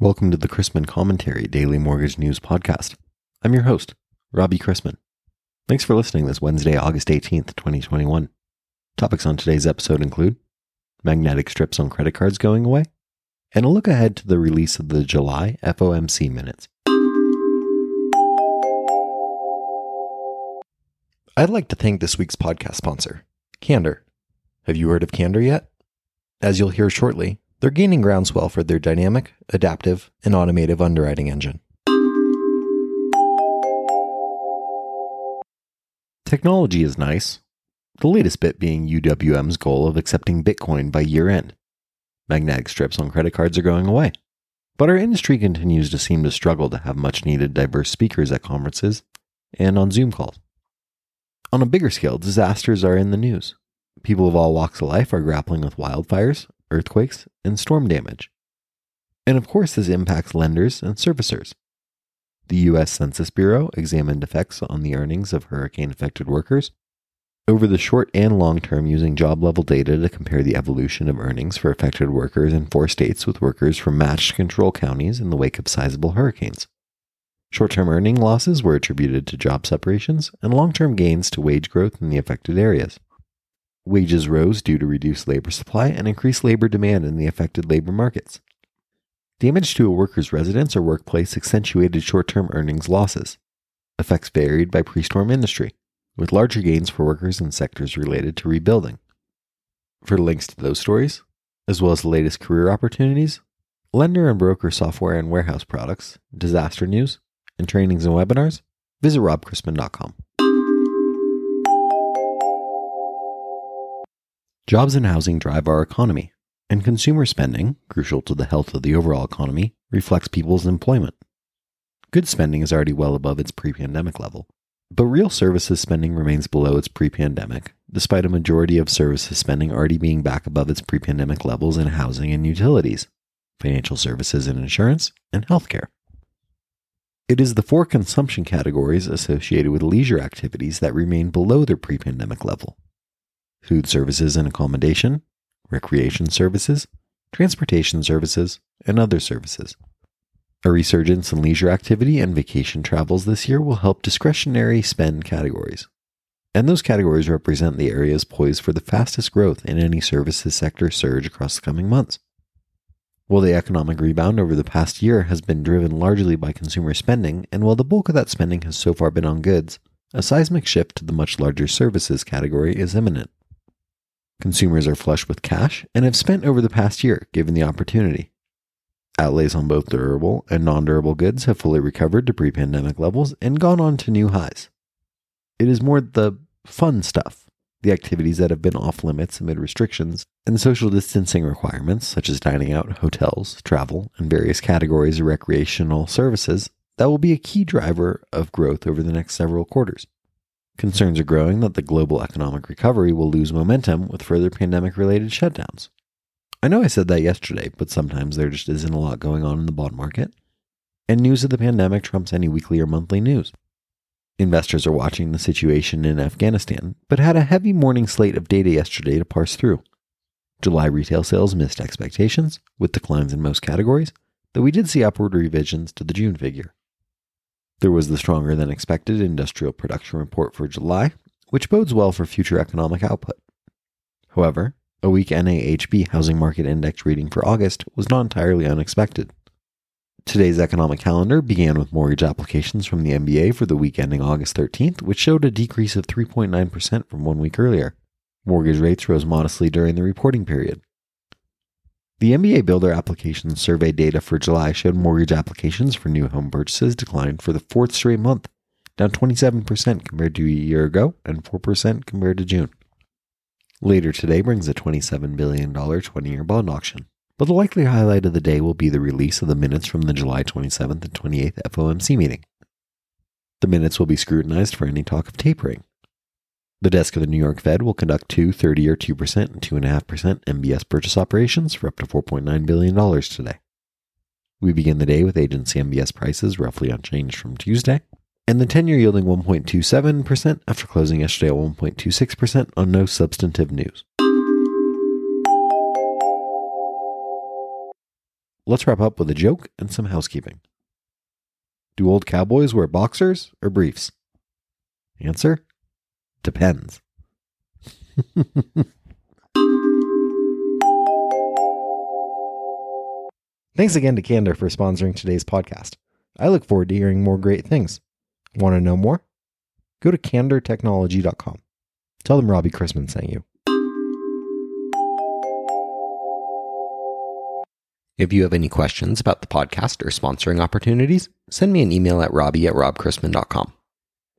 Welcome to the Chrisman Commentary Daily Mortgage News Podcast. I'm your host, Robbie Chrisman. Thanks for listening this Wednesday, August 18th, 2021. Topics on today's episode include magnetic strips on credit cards going away, and a look ahead to the release of the July FOMC minutes. I'd like to thank this week's podcast sponsor, Candor. Have you heard of Candor yet? As you'll hear shortly, they're gaining groundswell for their dynamic, adaptive, and automative underwriting engine. Technology is nice, the latest bit being UWM's goal of accepting Bitcoin by year end. Magnetic strips on credit cards are going away. But our industry continues to seem to struggle to have much needed diverse speakers at conferences and on Zoom calls. On a bigger scale, disasters are in the news. People of all walks of life are grappling with wildfires, earthquakes, and storm damage. And of course, this impacts lenders and servicers. The U.S. Census Bureau examined effects on the earnings of hurricane affected workers over the short and long term using job level data to compare the evolution of earnings for affected workers in four states with workers from matched control counties in the wake of sizable hurricanes. Short term earning losses were attributed to job separations and long term gains to wage growth in the affected areas. Wages rose due to reduced labor supply and increased labor demand in the affected labor markets. Damage to a worker's residence or workplace accentuated short term earnings losses. Effects varied by pre storm industry, with larger gains for workers in sectors related to rebuilding. For links to those stories, as well as the latest career opportunities, lender and broker software and warehouse products, disaster news, and trainings and webinars, visit robchrisman.com. Jobs and housing drive our economy, and consumer spending, crucial to the health of the overall economy, reflects people's employment. Goods spending is already well above its pre pandemic level, but real services spending remains below its pre pandemic, despite a majority of services spending already being back above its pre pandemic levels in housing and utilities, financial services and insurance, and healthcare. It is the four consumption categories associated with leisure activities that remain below their pre pandemic level food services and accommodation, recreation services, transportation services, and other services. A resurgence in leisure activity and vacation travels this year will help discretionary spend categories. And those categories represent the areas poised for the fastest growth in any services sector surge across the coming months. While the economic rebound over the past year has been driven largely by consumer spending, and while the bulk of that spending has so far been on goods, a seismic shift to the much larger services category is imminent. Consumers are flush with cash and have spent over the past year, given the opportunity. Outlays on both durable and non durable goods have fully recovered to pre pandemic levels and gone on to new highs. It is more the fun stuff, the activities that have been off limits amid restrictions and social distancing requirements, such as dining out, hotels, travel, and various categories of recreational services, that will be a key driver of growth over the next several quarters. Concerns are growing that the global economic recovery will lose momentum with further pandemic related shutdowns. I know I said that yesterday, but sometimes there just isn't a lot going on in the bond market, and news of the pandemic trumps any weekly or monthly news. Investors are watching the situation in Afghanistan, but had a heavy morning slate of data yesterday to parse through. July retail sales missed expectations, with declines in most categories, though we did see upward revisions to the June figure. There was the stronger than expected industrial production report for July, which bodes well for future economic output. However, a weak NAHB housing market index reading for August was not entirely unexpected. Today's economic calendar began with mortgage applications from the MBA for the week ending August 13th, which showed a decrease of 3.9% from one week earlier. Mortgage rates rose modestly during the reporting period. The MBA Builder application survey data for July showed mortgage applications for new home purchases declined for the fourth straight month, down 27% compared to a year ago and 4% compared to June. Later today brings a $27 billion 20 year bond auction, but the likely highlight of the day will be the release of the minutes from the July 27th and 28th FOMC meeting. The minutes will be scrutinized for any talk of tapering, the desk of the New York Fed will conduct two 30 year 2% and 2.5% MBS purchase operations for up to $4.9 billion today. We begin the day with agency MBS prices roughly unchanged from Tuesday, and the 10 year yielding 1.27% after closing yesterday at 1.26% on no substantive news. let's wrap up with a joke and some housekeeping. Do old cowboys wear boxers or briefs? Answer Depends. Thanks again to Candor for sponsoring today's podcast. I look forward to hearing more great things. Want to know more? Go to candortechnology.com. Tell them Robbie Chrisman sent you. If you have any questions about the podcast or sponsoring opportunities, send me an email at robbie at robchrisman.com.